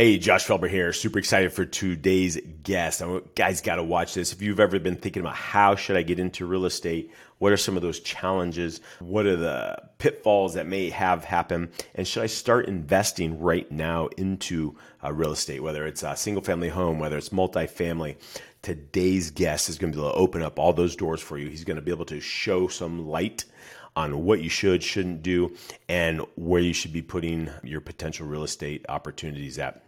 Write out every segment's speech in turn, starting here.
Hey, Josh Felber here. Super excited for today's guest. I guys got to watch this. If you've ever been thinking about how should I get into real estate, what are some of those challenges? What are the pitfalls that may have happen? And should I start investing right now into uh, real estate, whether it's a single family home, whether it's multifamily? Today's guest is going to be able to open up all those doors for you. He's going to be able to show some light on what you should, shouldn't do, and where you should be putting your potential real estate opportunities at.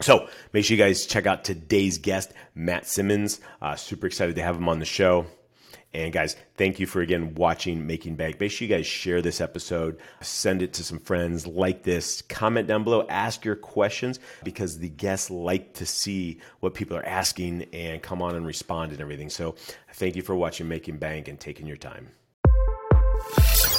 So make sure you guys check out today's guest, Matt Simmons. Uh, super excited to have him on the show. And guys, thank you for again watching Making Bank. Make sure you guys share this episode, send it to some friends, like this, comment down below, ask your questions because the guests like to see what people are asking and come on and respond and everything. So thank you for watching Making Bank and taking your time.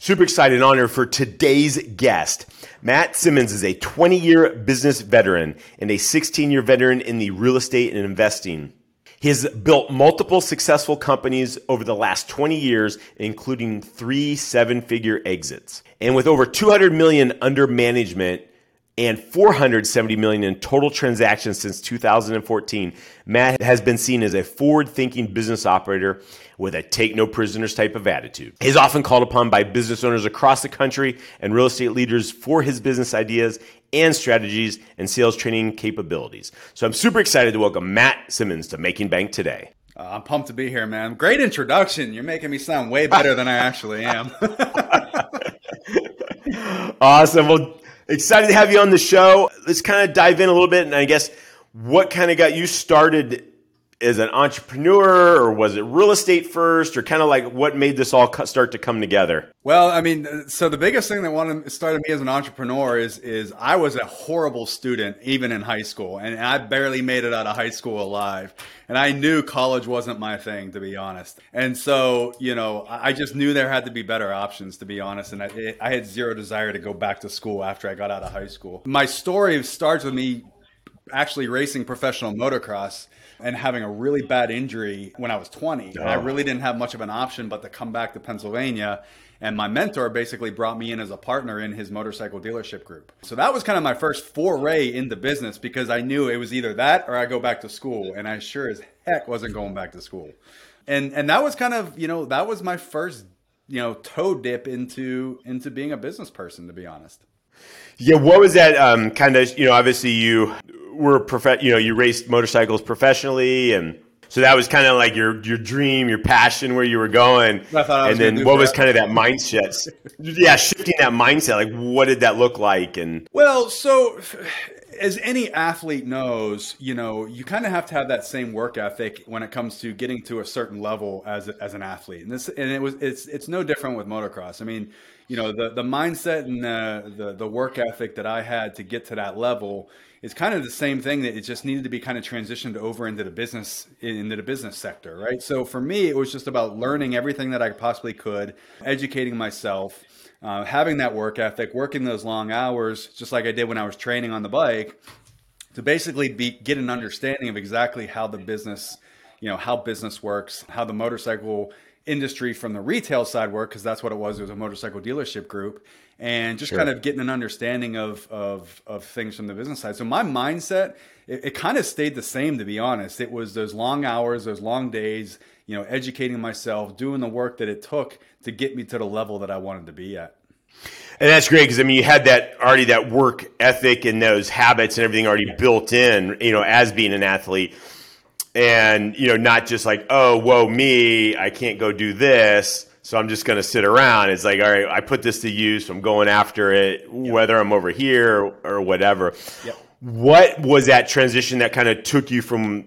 Super excited and honored for today's guest. Matt Simmons is a 20 year business veteran and a 16 year veteran in the real estate and investing. He has built multiple successful companies over the last 20 years, including three seven figure exits. And with over 200 million under management, and 470 million in total transactions since 2014, Matt has been seen as a forward-thinking business operator with a take no prisoners type of attitude. He's often called upon by business owners across the country and real estate leaders for his business ideas and strategies and sales training capabilities. So I'm super excited to welcome Matt Simmons to Making Bank today. Uh, I'm pumped to be here, man. Great introduction. You're making me sound way better than I actually am. awesome. Well, excited to have you on the show. Let's kind of dive in a little bit, and I guess what kind of got you started as an entrepreneur, or was it real estate first, or kind of like what made this all start to come together? Well, I mean, so the biggest thing that wanted started me as an entrepreneur is is I was a horrible student even in high school, and I barely made it out of high school alive. And I knew college wasn't my thing, to be honest. And so, you know, I just knew there had to be better options, to be honest. And I, I had zero desire to go back to school after I got out of high school. My story starts with me actually racing professional motocross and having a really bad injury when I was 20. Oh. I really didn't have much of an option but to come back to Pennsylvania. And my mentor basically brought me in as a partner in his motorcycle dealership group. So that was kind of my first foray into business because I knew it was either that or I go back to school. And I sure as heck wasn't going back to school. And and that was kind of, you know, that was my first, you know, toe dip into into being a business person, to be honest. Yeah, what was that um, kind of? You know, obviously you were prof- you know, you raced motorcycles professionally, and so that was kind of like your your dream, your passion, where you were going. and then what that. was kind of that mindset? yeah, shifting that mindset. Like, what did that look like? And well, so as any athlete knows, you know, you kind of have to have that same work ethic when it comes to getting to a certain level as as an athlete. And this and it was it's it's no different with motocross. I mean, you know, the the mindset and the the, the work ethic that I had to get to that level is kind of the same thing that it just needed to be kind of transitioned over into the business into the business sector, right? So for me, it was just about learning everything that I possibly could, educating myself, uh, having that work ethic, working those long hours, just like I did when I was training on the bike, to basically be, get an understanding of exactly how the business, you know, how business works, how the motorcycle industry from the retail side work, because that's what it was. It was a motorcycle dealership group, and just sure. kind of getting an understanding of, of, of things from the business side. So my mindset, it, it kind of stayed the same, to be honest. It was those long hours, those long days, you know, educating myself, doing the work that it took to get me to the level that I wanted to be at. And that's great because I mean you had that already that work ethic and those habits and everything already built in, you know, as being an athlete. And, you know, not just like, oh, whoa, me, I can't go do this so I'm just going to sit around. It's like, all right, I put this to use. I'm going after it, yep. whether I'm over here or, or whatever. Yep. What was that transition that kind of took you from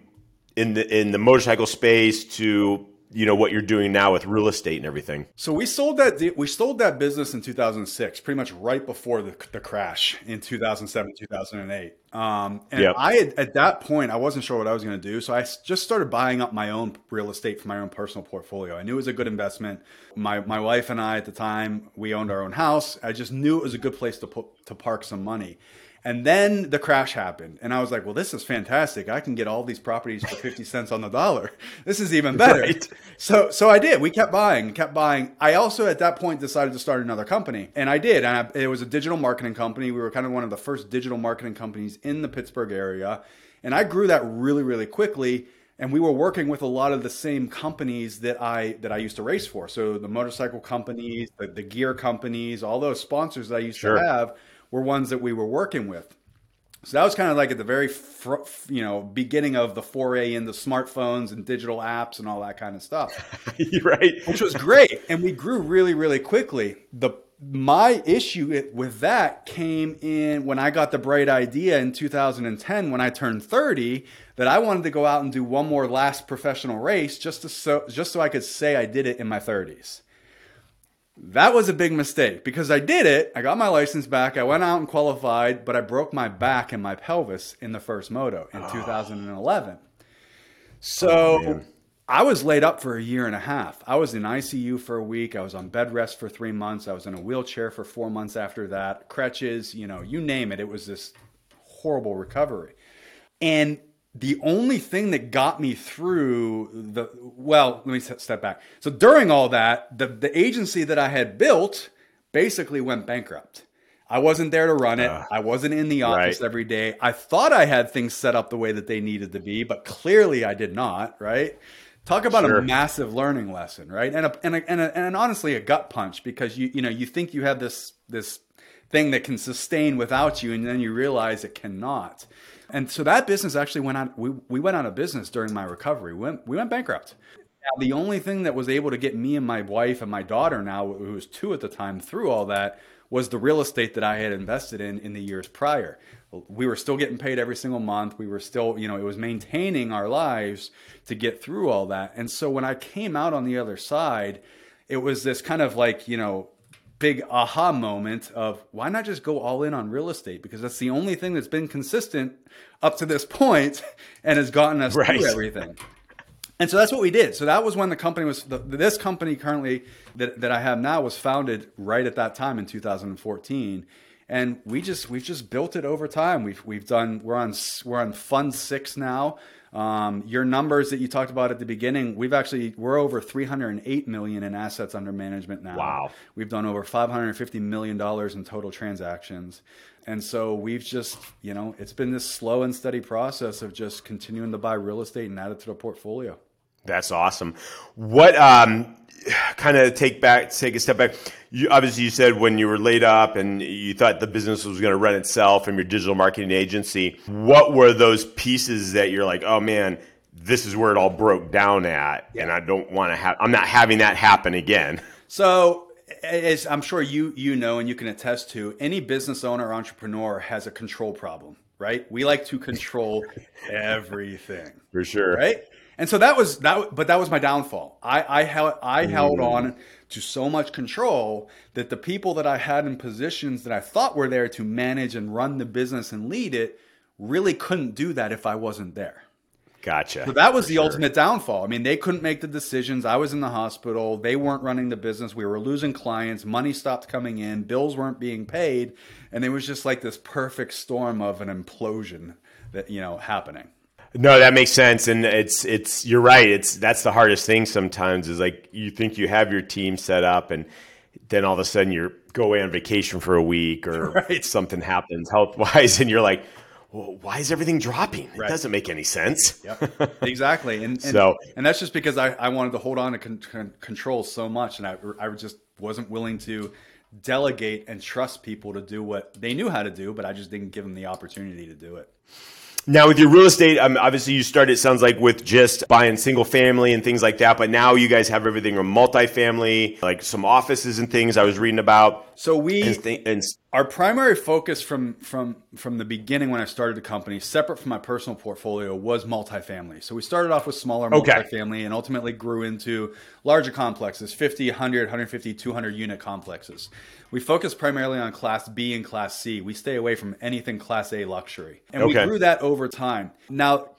in the in the motorcycle space to you know what you're doing now with real estate and everything. So we sold that we sold that business in 2006, pretty much right before the, the crash in 2007 2008. Um, and yep. I had, at that point I wasn't sure what I was going to do, so I just started buying up my own real estate for my own personal portfolio. I knew it was a good investment. My my wife and I at the time we owned our own house. I just knew it was a good place to put to park some money. And then the crash happened. And I was like, well, this is fantastic. I can get all these properties for 50 cents on the dollar. This is even better. Right. So, so I did. We kept buying, kept buying. I also at that point decided to start another company. And I did. And I, it was a digital marketing company. We were kind of one of the first digital marketing companies in the Pittsburgh area. And I grew that really, really quickly. And we were working with a lot of the same companies that I that I used to race for. So the motorcycle companies, the, the gear companies, all those sponsors that I used sure. to have were ones that we were working with. So that was kind of like at the very fr- you know beginning of the foray into smartphones and digital apps and all that kind of stuff. right. Which was great and we grew really really quickly. The my issue with that came in when I got the bright idea in 2010 when I turned 30 that I wanted to go out and do one more last professional race just to so just so I could say I did it in my 30s. That was a big mistake because I did it. I got my license back. I went out and qualified, but I broke my back and my pelvis in the first moto in ah. oh. 2011. So oh, I was laid up for a year and a half. I was in ICU for a week. I was on bed rest for three months. I was in a wheelchair for four months after that. Crutches, you know, you name it. It was this horrible recovery. And the only thing that got me through the well let me step back. So during all that the, the agency that i had built basically went bankrupt. I wasn't there to run it. Uh, i wasn't in the office right. every day. I thought i had things set up the way that they needed to be but clearly i did not right? Talk about sure. a massive learning lesson right? And a, and, a, and, a, and honestly a gut punch because you you know you think you have this this thing that can sustain without you and then you realize it cannot and so that business actually went on. We, we went out of business during my recovery. We went, we went bankrupt. Now, the only thing that was able to get me and my wife and my daughter now, who was two at the time, through all that was the real estate that I had invested in in the years prior. We were still getting paid every single month. We were still, you know, it was maintaining our lives to get through all that. And so when I came out on the other side, it was this kind of like, you know, big aha moment of why not just go all in on real estate because that's the only thing that's been consistent up to this point and has gotten us right. through everything. And so that's what we did. So that was when the company was the, this company currently that, that I have now was founded right at that time in 2014 and we just we've just built it over time. We've we've done we're on we're on fund 6 now. Um, your numbers that you talked about at the beginning, we've actually we're over 308 million in assets under management now. Wow. We've done over 550 million dollars in total transactions. And so we've just, you know, it's been this slow and steady process of just continuing to buy real estate and add it to the portfolio. That's awesome. What um kind of take back take a step back. You, obviously you said when you were laid up and you thought the business was going to run itself from your digital marketing agency what were those pieces that you're like oh man this is where it all broke down at yeah. and i don't want to have i'm not having that happen again so as i'm sure you you know and you can attest to any business owner or entrepreneur has a control problem right? We like to control everything for sure. right and so that was that, but that was my downfall. I I held I held mm. on to so much control that the people that I had in positions that I thought were there to manage and run the business and lead it really couldn't do that if I wasn't there. Gotcha. So that was the sure. ultimate downfall. I mean, they couldn't make the decisions. I was in the hospital. They weren't running the business. We were losing clients. Money stopped coming in. Bills weren't being paid. And it was just like this perfect storm of an implosion that, you know, happening. No, that makes sense, and it's it's you're right. It's that's the hardest thing sometimes is like you think you have your team set up, and then all of a sudden you go away on vacation for a week or right. something happens health wise, and you're like, well, why is everything dropping? It right. doesn't make any sense. Yep, exactly. And, and, so, and that's just because I, I wanted to hold on to con- control so much, and I I just wasn't willing to delegate and trust people to do what they knew how to do, but I just didn't give them the opportunity to do it. Now, with your real estate, um, obviously you started, it sounds like, with just buying single family and things like that. But now you guys have everything from multifamily, like some offices and things I was reading about. So we And, th- and our primary focus from from from the beginning when I started the company, separate from my personal portfolio, was multifamily. So we started off with smaller Okay. multifamily and ultimately grew into larger complexes, 50, 100, 150, 200 unit complexes. We focus primarily on class B and class C. We stay away from anything class A luxury. And we grew that over time. Now,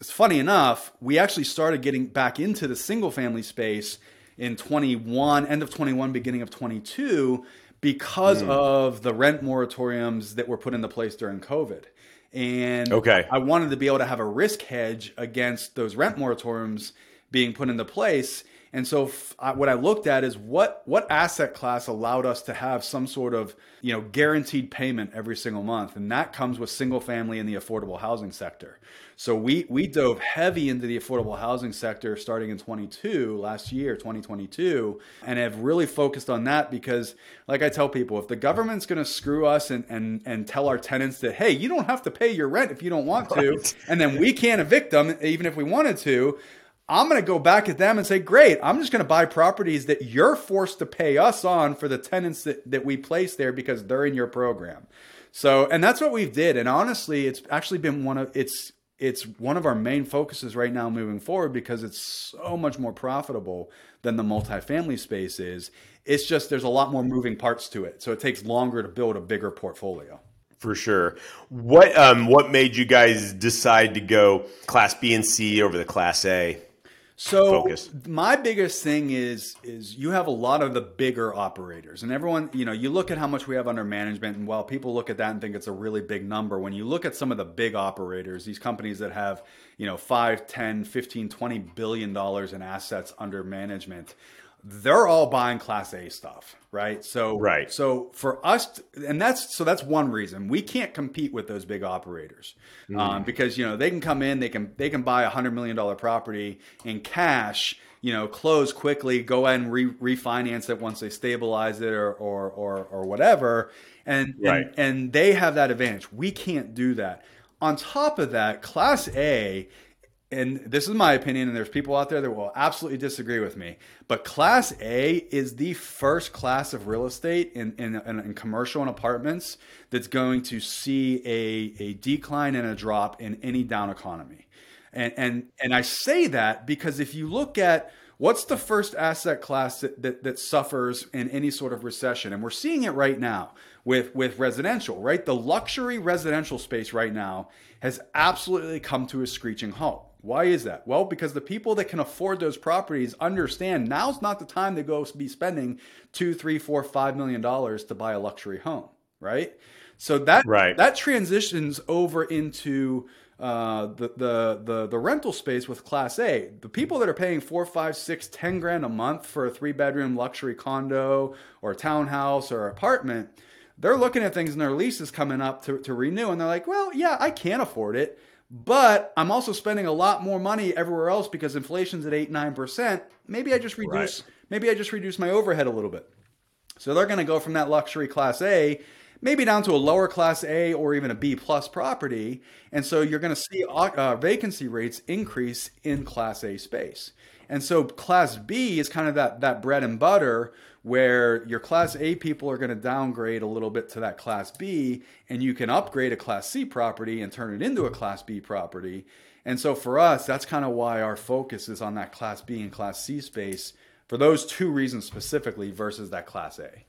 it's funny enough, we actually started getting back into the single family space in 21, end of 21, beginning of 22 because Hmm. of the rent moratoriums that were put into place during COVID. And Okay. I wanted to be able to have a risk hedge against those rent moratoriums being put into place. And so f- I- what I looked at is what what asset class allowed us to have some sort of, you know, guaranteed payment every single month. And that comes with single family in the affordable housing sector. So we we dove heavy into the affordable housing sector starting in 22 last year, 2022, and have really focused on that because like I tell people, if the government's going to screw us and and and tell our tenants that hey, you don't have to pay your rent if you don't want to, Right. and then we can't evict them even if we wanted to, I'm going to go back at them and say, great, I'm just going to buy properties that you're forced to pay us on for the tenants that, that we place there because they're in your program. So, and that's what we did. And honestly, it's actually been one of, it's, it's one of our main focuses right now moving forward because it's so much more profitable than the multifamily space is. It's just there's a lot more moving parts to it. So it takes longer to build a bigger portfolio. For sure. What um what made you guys decide to go class B and C over the class A? So focus. my biggest thing is is you have a lot of the bigger operators and everyone, you know, you look at how much we have under management and while people look at that and think it's a really big number, when you look at some of the big operators, these companies that have, you know, 5, 10, 15, 20 billion dollars in assets under management, they're all buying class A stuff, right? So Right. so for us, and that's so that's one reason we can't compete with those big operators um, because you know they can come in, they can they can buy a hundred million dollar property in cash, you know, close quickly, go ahead and re- refinance it once they stabilize it or or or, or whatever, and, Right. and and they have that advantage. We can't do that. On top of that, Class A and this is my opinion, and there's people out there that will absolutely disagree with me. But Class A is the first class of real estate in, in, in, commercial and apartments that's going to see a, a decline and a drop in any down economy. And, and, and I say that because if you look at what's the first asset class that, that, that suffers in any sort of recession, and we're seeing it right now with, with residential, right? The luxury residential space right now has absolutely come to a screeching halt. Why is that? Well, because the people that can afford those properties understand now's not the time to go be spending two, three, four, five million dollars to buy a luxury home, right? So that Right. that transitions over into uh, the, the the the rental space with Class A. The people that are paying four, five, six, ten grand a month for a three bedroom luxury condo or townhouse or apartment, they're looking at things and their leases coming up to, to renew, and they're like, well, yeah, I can't afford it, but I'm also spending a lot more money everywhere else because inflation's at eight, nine percent. Maybe I just reduce Right. maybe I just reduce my overhead a little bit. So they're going to go from that luxury class A maybe down to a lower class A or even a B plus property. And so you're going to see uh, vacancy rates increase in class A space. And so class B is kind of that, that bread and butter where your class A people are going to downgrade a little bit to that class B and you can upgrade a class C property and turn it into a class B property. And so for us, that's kind of why our focus is on that class B and class C space for those two reasons specifically versus that class A.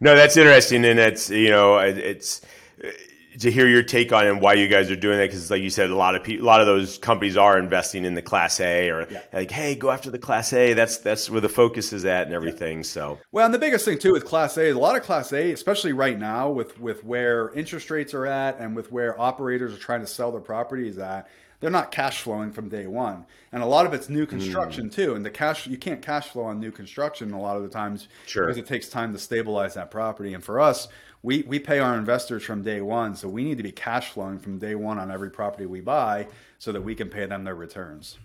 No, that's interesting, and it's you know it's to hear your take on it and why you guys are doing that because, like you said, a lot of people, a lot of those companies are investing in the Class A or Yeah. like, hey, go after the Class A. That's that's where the focus is at and everything. So Well, and the biggest thing too with Class A is a lot of Class A, especially right now with with where interest rates are at and with where operators are trying to sell their properties at, they're not cash flowing from day one, and a lot of it's new construction mm. too. And the cash you can't cash flow on new construction a lot of the times Sure. because it takes time to stabilize that property. And for us, we we pay our investors from day one, so we need to be cash flowing from day one on every property we buy, so that we can pay them their returns.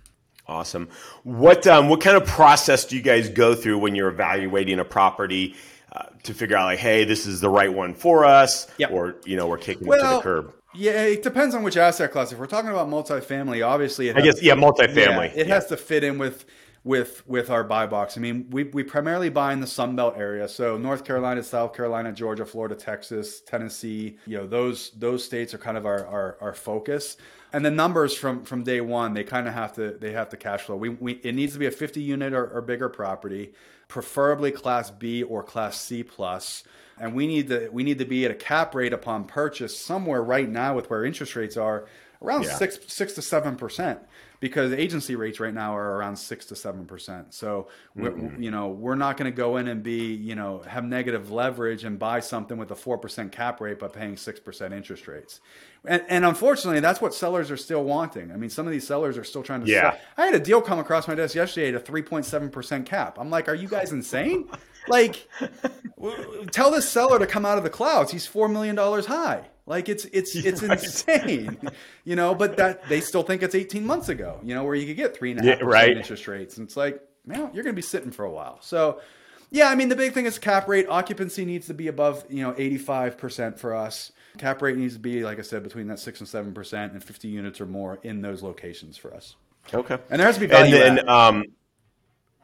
awesome. What um, what kind of process do you guys go through when you're evaluating a property? Uh, to figure out like, hey, this is the right one for us, Yep. or you know, we're kicking it to the curb. Yeah, it depends on which asset class. If we're talking about multifamily, obviously, it I guess yeah, multifamily. Yeah, it has to fit in with with with our buy box. I mean, we we primarily buy in the Sun Belt area, so North Carolina, South Carolina, Georgia, Florida, Texas, Tennessee. You know, those those states are kind of our our, our focus. And the numbers from from day one, they kind of have to they have to cash flow. We, we it needs to be a 50 unit or, or bigger property, preferably Class B or Class C plus. and we need to we need to be at a cap rate upon purchase somewhere right now with where interest rates are around yeah. six six to seven percent because agency rates right now are around six to seven percent. So mm-hmm. you know we're not going to go in and be you know have negative leverage and buy something with a four percent cap rate but paying six percent interest rates. And, and, unfortunately, that's what sellers are still wanting. I mean, some of these sellers are still trying to. Yeah. Sell. I had a deal come across my desk yesterday at a three point seven percent cap. I'm like, are you guys insane? like, tell this seller to come out of the clouds. He's four million dollars high. Like it's it's it's right. insane, you know. But that they still think it's 18 months ago, you know, where you could get three and a half yeah, right. interest rates, and it's like, man, you're going to be sitting for a while. So, yeah, I mean, the big thing is cap rate. Occupancy needs to be above, you know, 85 percent for us. Cap rate needs to be, like I said, between that six and seven percent, and 50 units or more in those locations for us. Okay, and there has to be value. And then, um,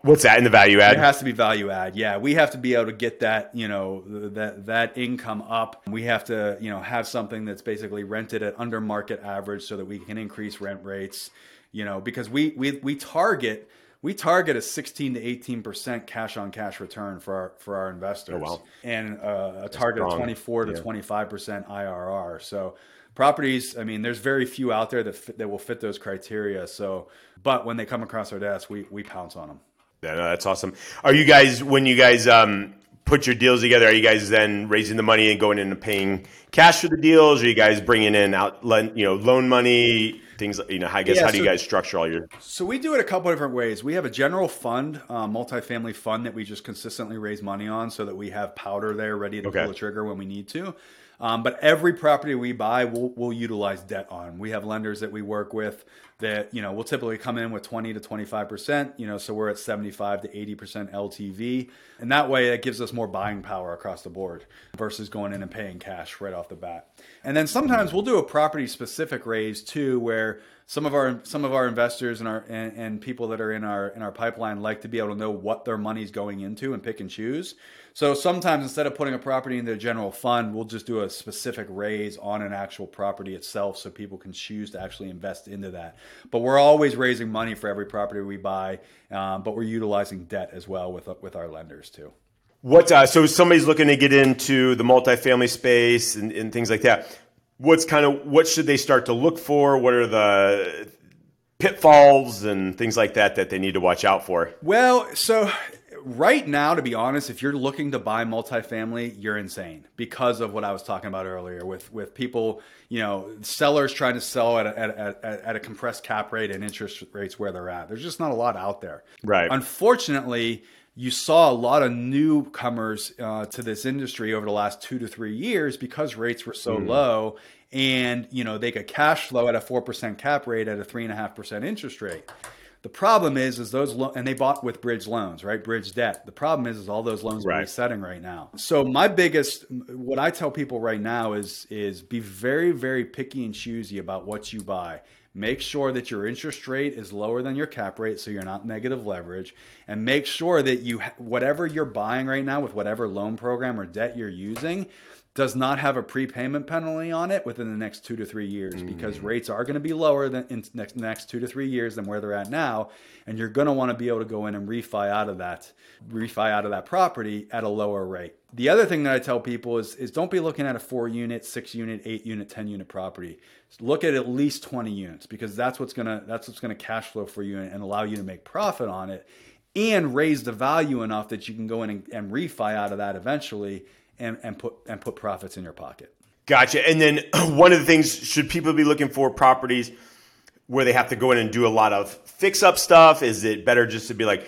What's that in the value add? It has to be value add. Yeah, we have to be able to get that, you know, that that income up. We have to, you know, have something that's basically rented at under market average so that we can increase rent rates, you know, because we we we target we target a 16 to 18 percent cash on cash return for our for our investors, oh, wow. and uh, a target of 24 to 25 percent IRR. So properties, I mean, there's very few out there that fit, that will fit those criteria. So, but when they come across our desk, we we pounce on them. Yeah, no, that's awesome. Are you guys when you guys um, put your deals together? Are you guys then raising the money and going into paying cash for the deals? Are you guys bringing in out you know loan money? Things you know, I guess yeah, how do you guys structure all your? So we do it a couple different ways. We have a general fund, uh, multifamily fund that we just consistently raise money on, so that we have powder there ready to okay. pull the trigger when we need to. Um, but every property we buy, we'll, we'll utilize debt on. We have lenders that we work with that you know will typically come in with 20 to 25 percent you know so we're at 75 to 80 percent ltv and that way it gives us more buying power across the board versus going in and paying cash right off the bat and then sometimes we'll do a property specific raise too where some of our some of our investors and our and, and, people that are in our in our pipeline like to be able to know what their money's going into and pick and choose. So sometimes instead of putting a property in the general fund, we'll just do a specific raise on an actual property itself so people can choose to actually invest into that. But we're always raising money for every property we buy, um, but we're utilizing debt as well with with our lenders too. What uh, so somebody's looking to get into the multifamily space and, and things like that what's kind of what should they start to look for? What are the pitfalls and things like that that they need to watch out for? Well, so right now, to be honest, if you're looking to buy multifamily, you're insane because of what I was talking about earlier with with people, you know, sellers trying to sell at a, at, at, at a compressed cap rate and interest rates where they're at. There's just not a lot out there. Right. Unfortunately, you saw a lot of newcomers uh, to this industry over the last two to three years because rates were so mm. low and you know they could cash flow at a 4% cap rate at a 3.5% interest rate the problem is is those lo- and they bought with bridge loans right bridge debt the problem is is all those loans right. are resetting right now so my biggest what i tell people right now is is be very very picky and choosy about what you buy Make sure that your interest rate is lower than your cap rate so you're not negative leverage. And make sure that you, whatever you're buying right now with whatever loan program or debt you're using, does not have a prepayment penalty on it within the next two to three years mm-hmm. because rates are going to be lower than in next next two to three years than where they're at now, and you're going to want to be able to go in and refi out of that refi out of that property at a lower rate. The other thing that I tell people is is don't be looking at a four unit, six unit, eight unit, ten unit property. Look at at least twenty units because that's what's gonna that's what's gonna cash flow for you and allow you to make profit on it and raise the value enough that you can go in and, and refi out of that eventually and, and put and put profits in your pocket. Gotcha. And then one of the things should people be looking for properties where they have to go in and do a lot of fix up stuff? Is it better just to be like,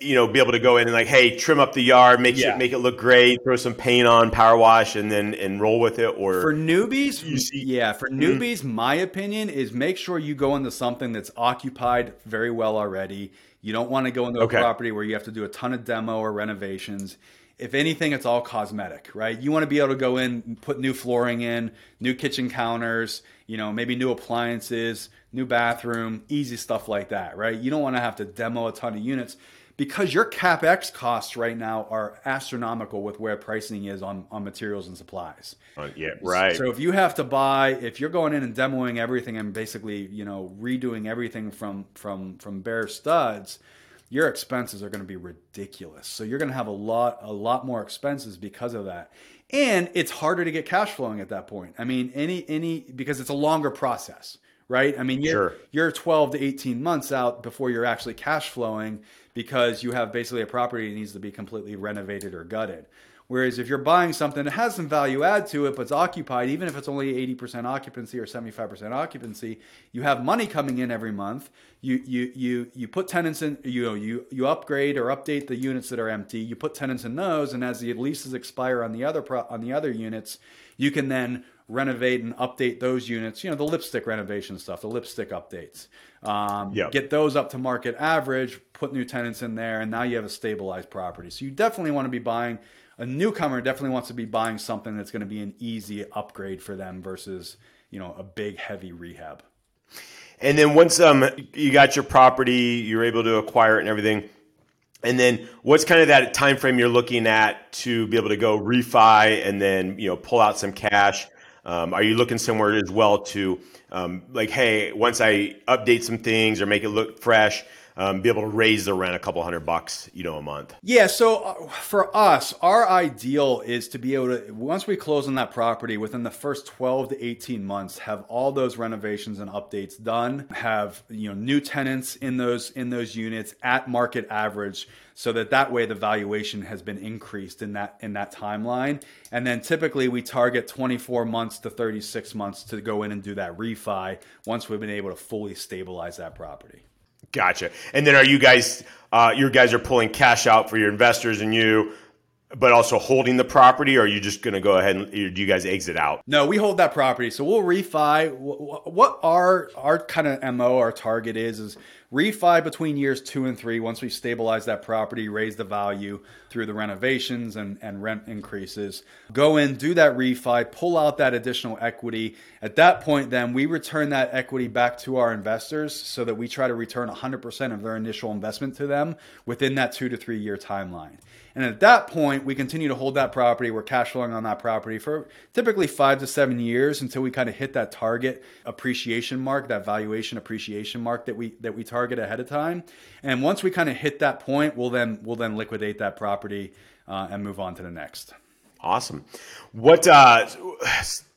you know, be able to go in and like, hey, trim up the yard, make yeah. it make it look great, throw some paint on, power wash, and then and roll with it? Or for newbies, see, yeah, for mm-hmm. newbies, mm-hmm. my opinion is make sure you go into something that's occupied very well already. You don't want to go into a okay. property where you have to do a ton of demo or renovations if anything, it's all cosmetic, right? You want to be able to go in, and put new flooring in, new kitchen counters, you know, maybe new appliances, new bathroom, easy stuff like that, right? You don't want to have to demo a ton of units because your capex costs right now are astronomical with where pricing is on, on materials and supplies. Uh, yeah, right. So if you have to buy, if you're going in and demoing everything and basically, you know, redoing everything from from from bare studs, your expenses are going to be ridiculous. So you're going to have a lot a lot more expenses because of that. And it's harder to get cash flowing at that point. I mean, any any because it's a longer process right? I mean, you're, sure. you're 12 to 18 months out before you're actually cash flowing because you have basically a property that needs to be completely renovated or gutted. Whereas if you're buying something that has some value add to it, but it's occupied, even if it's only 80% occupancy or 75% occupancy, you have money coming in every month. You you you you put tenants in, you know, you you upgrade or update the units that are empty. You put tenants in those, and as the leases expire on the other pro, on the other units, you can then renovate and update those units. You know, the lipstick renovation stuff, the lipstick updates. Um, yep. Get those up to market average, put new tenants in there, and now you have a stabilized property. So you definitely want to be buying a newcomer. Definitely wants to be buying something that's going to be an easy upgrade for them versus you know a big heavy rehab. And then once um you got your property, you're able to acquire it and everything. And then what's kind of that time frame you're looking at to be able to go refi and then you know pull out some cash um, are you looking somewhere as well to um, like, hey, once I update some things or make it look fresh, um, be able to raise the rent a couple hundred bucks, you know, a month. Yeah. So uh, for us, our ideal is to be able to once we close on that property within the first 12 to 18 months, have all those renovations and updates done, have you know new tenants in those in those units at market average, so that that way the valuation has been increased in that in that timeline. And then typically we target 24 months to 36 months to go in and do that refi once we've been able to fully stabilize that property. Gotcha. And then are you guys, uh, your guys are pulling cash out for your investors and you, but also holding the property, or are you just going to go ahead and do you guys exit out? No, we hold that property. So we'll refi. What our our kind of mo, our target is, is refi between years two and three once we stabilize that property raise the value through the renovations and, and rent increases go in do that refi pull out that additional equity at that point then we return that equity back to our investors so that we try to return 100% of their initial investment to them within that two to three year timeline and at that point, we continue to hold that property. We're cash flowing on that property for typically five to seven years until we kind of hit that target appreciation mark, that valuation appreciation mark that we that we target ahead of time. And once we kind of hit that point, we'll then we'll then liquidate that property uh, and move on to the next. Awesome. What uh,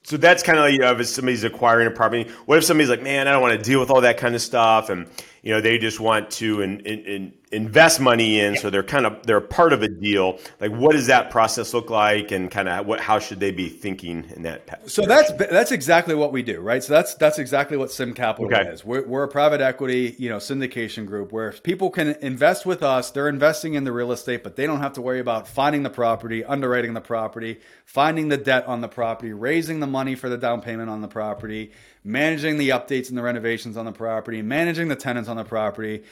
so that's kind of like you know, if somebody's acquiring a property. What if somebody's like, man, I don't want to deal with all that kind of stuff, and you know they just want to in, in, in invest money in, so they're kind of they're part of a deal. Like, what does that process look like, and kind of what how should they be thinking in that? So that's that's exactly what we do, right? So that's that's exactly what Simm Capital okay. is. We're, we're a private equity, you know, syndication group where people can invest with us. They're investing in the real estate, but they don't have to worry about finding the property, underwriting the property, finding the debt on the property, raising the money for the down payment on the property, managing the updates and the renovations on the property, managing the tenants on the property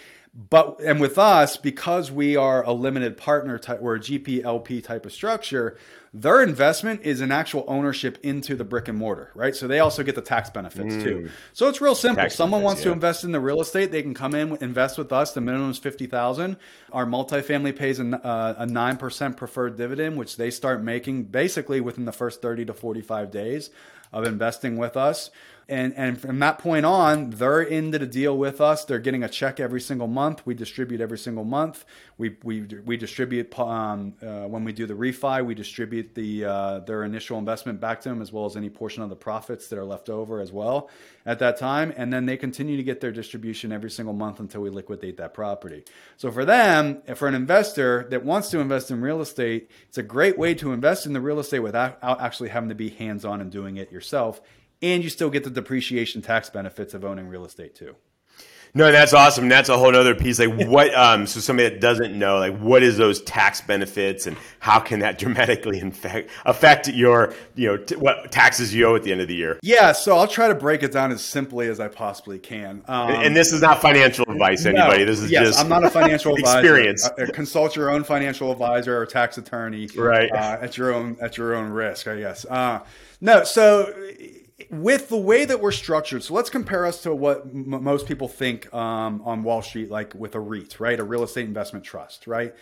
but and with us because we are a limited partner type we're a gplp type of structure their investment is an actual ownership into the brick and mortar right? So they also get the tax benefits mm. too so it's real simple. Tax someone wants yeah. to invest in the real estate they can come in invest with us the minimum is 50000 our multifamily pays a, uh, a 9% preferred dividend which they start making basically within the first 30 to 45 days of investing with us and and from that point on, they're into the deal with us. They're getting a check every single month. We distribute every single month. We we we distribute um, uh, when we do the refi. We distribute the uh, their initial investment back to them as well as any portion of the profits that are left over as well at that time. And then they continue to get their distribution every single month until we liquidate that property. So for them, for an investor that wants to invest in real estate, it's a great way to invest in the real estate without actually having to be hands on and doing it yourself and you still get the depreciation tax benefits of owning real estate too. No, that's awesome. That's a whole other piece. Like what? Um, so somebody that doesn't know, like what is those tax benefits, and how can that dramatically affect affect your, you know, t- what taxes you owe at the end of the year? Yeah. So I'll try to break it down as simply as I possibly can. Um, and, and, this is not financial advice, anybody. No, this is yes, just I'm not a financial experience. Advisor. Uh, consult your own financial advisor or tax attorney, right? Uh, at your own at your own risk. I guess. Uh, no. So with the way that we're structured, so let's compare us to what m- most people think um, on Wall Street, like with a REIT, right? A real estate investment trust, right?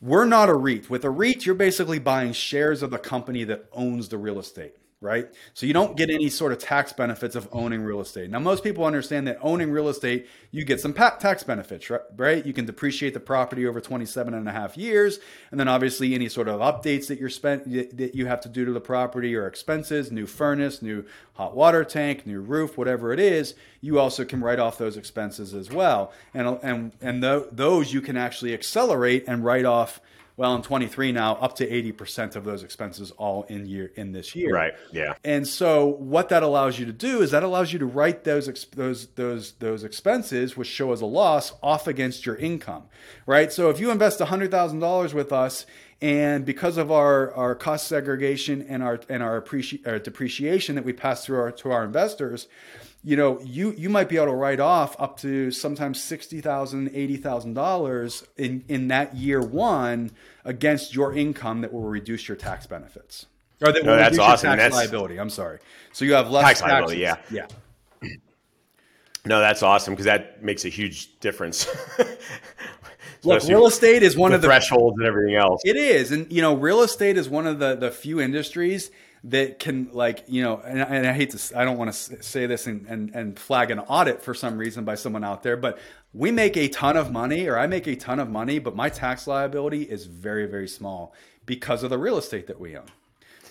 We're not a REIT. With a REIT, you're basically buying shares of the company that owns the real estate right? So you don't get any sort of tax benefits of owning real estate. Now, most people understand that owning real estate, you get some tax benefits, right? You can depreciate the property over 27 and a half years. And then obviously any sort of updates that you're spent, that you have to do to the property or expenses, new furnace, new hot water tank, new roof, whatever it is, you also can write off those expenses as well. And, and, and those you can actually accelerate and write off well, in 23 now, up to 80% of those expenses all in year in this year. Right. Yeah. And so what that allows you to do is that allows you to write those those those those expenses, which show as a loss, off against your income. Right. So if you invest $100,000 with us and because of our, our cost segregation and our and our, appreci- our depreciation that we pass through our, to our investors, you know, you you might be able to write off up to sometimes sixty thousand, eighty thousand dollars in in that year one against your income that will reduce your tax benefits. Or that will that's reduce awesome. your tax that's... liability. I'm sorry. So you have less tax taxes. liability. Yeah, yeah. No, that's awesome because that makes a huge difference. Look, real estate is one the of the thresholds and everything else. It is, and you know, real estate is one of the the few industries that can like you know and, and i hate to i don't want to say this and, and, and flag an audit for some reason by someone out there but we make a ton of money or i make a ton of money but my tax liability is very very small because of the real estate that we own.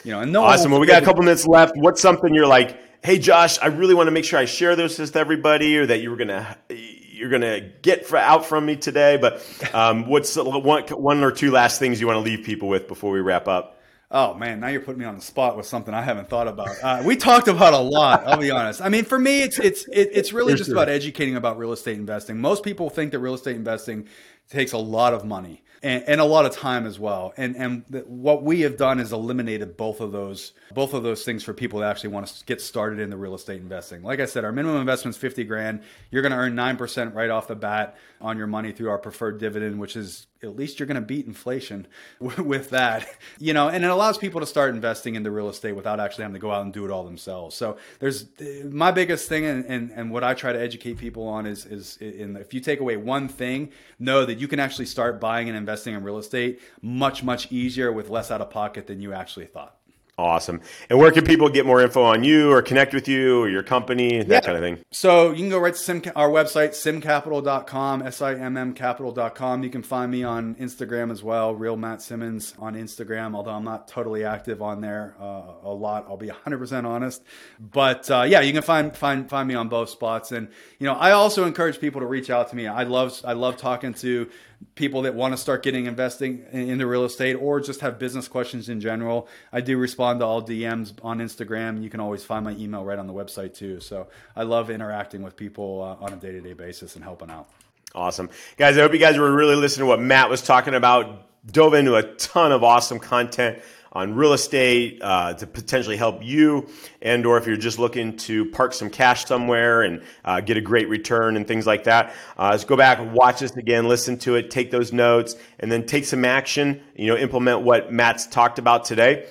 You know and no awesome. Well we got a couple minutes left. What's something you're like hey josh i really want to make sure i share this with everybody or that you were gonna you're gonna get for, out from me today? But um, what's one, one or two last things you want to leave people with before we wrap up Oh man, now you're putting me on the spot with something I haven't thought about. Uh, we talked about a lot. I'll be honest. I mean, for me, it's it's it, it's really just about educating about real estate investing. Most people think that real estate investing takes a lot of money and, and a lot of time as well. And and the, what we have done is eliminated both of those both of those things for people that actually want to get started in the real estate investing. Like I said, our minimum investment is 50 grand. You're going to earn 9% right off the bat on your money through our preferred dividend, which is at least you're going to beat inflation with that. You know, and it allows people to start investing into real estate without actually having to go out and do it all themselves. So there's my biggest thing and, and, and what I try to educate people on is is in if you take away one thing, know that you can actually start buying and investing in real estate much much easier with less out of pocket than you actually thought. Awesome. And where can people get more info on you or connect with you or your company, that yeah. kind of thing? So you can go right to Simm, our website, simmcapital.com, S-I-M-M capital.com. You can find me on Instagram as well, Real Matt Simmons on Instagram, although I'm not totally active on there uh, a lot. I'll be 100% honest. But uh, yeah, you can find, find, find me on both spots. And, you know, I also encourage people to reach out to me. I love, I love talking to people that want to start getting investing into real estate or just have business questions in general. I do respond to all DMs on Instagram. You can always find my email right on the website too. So I love interacting with people uh, on a day to day basis and helping out. Awesome. Guys, I hope you guys were really listening to what Matt was talking about. Dove into a ton of awesome content on real estate uh, to potentially help you and or if you're just looking to park some cash somewhere and uh, get a great return and things like that uh, let's go back watch this again listen to it take those notes and then take some action you know implement what matt's talked about today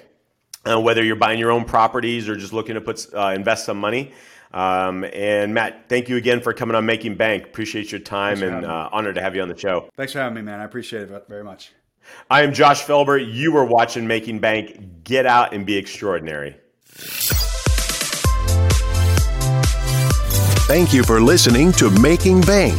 uh, whether you're buying your own properties or just looking to put uh, invest some money um, and Matt, thank you again for coming on Making Bank. Appreciate your time and uh, honored to have you on the show. Thanks for having me, man. I appreciate it very much. I am Josh Felber. You are watching Making Bank. Get out and be extraordinary. Thank you for listening to Making Bank.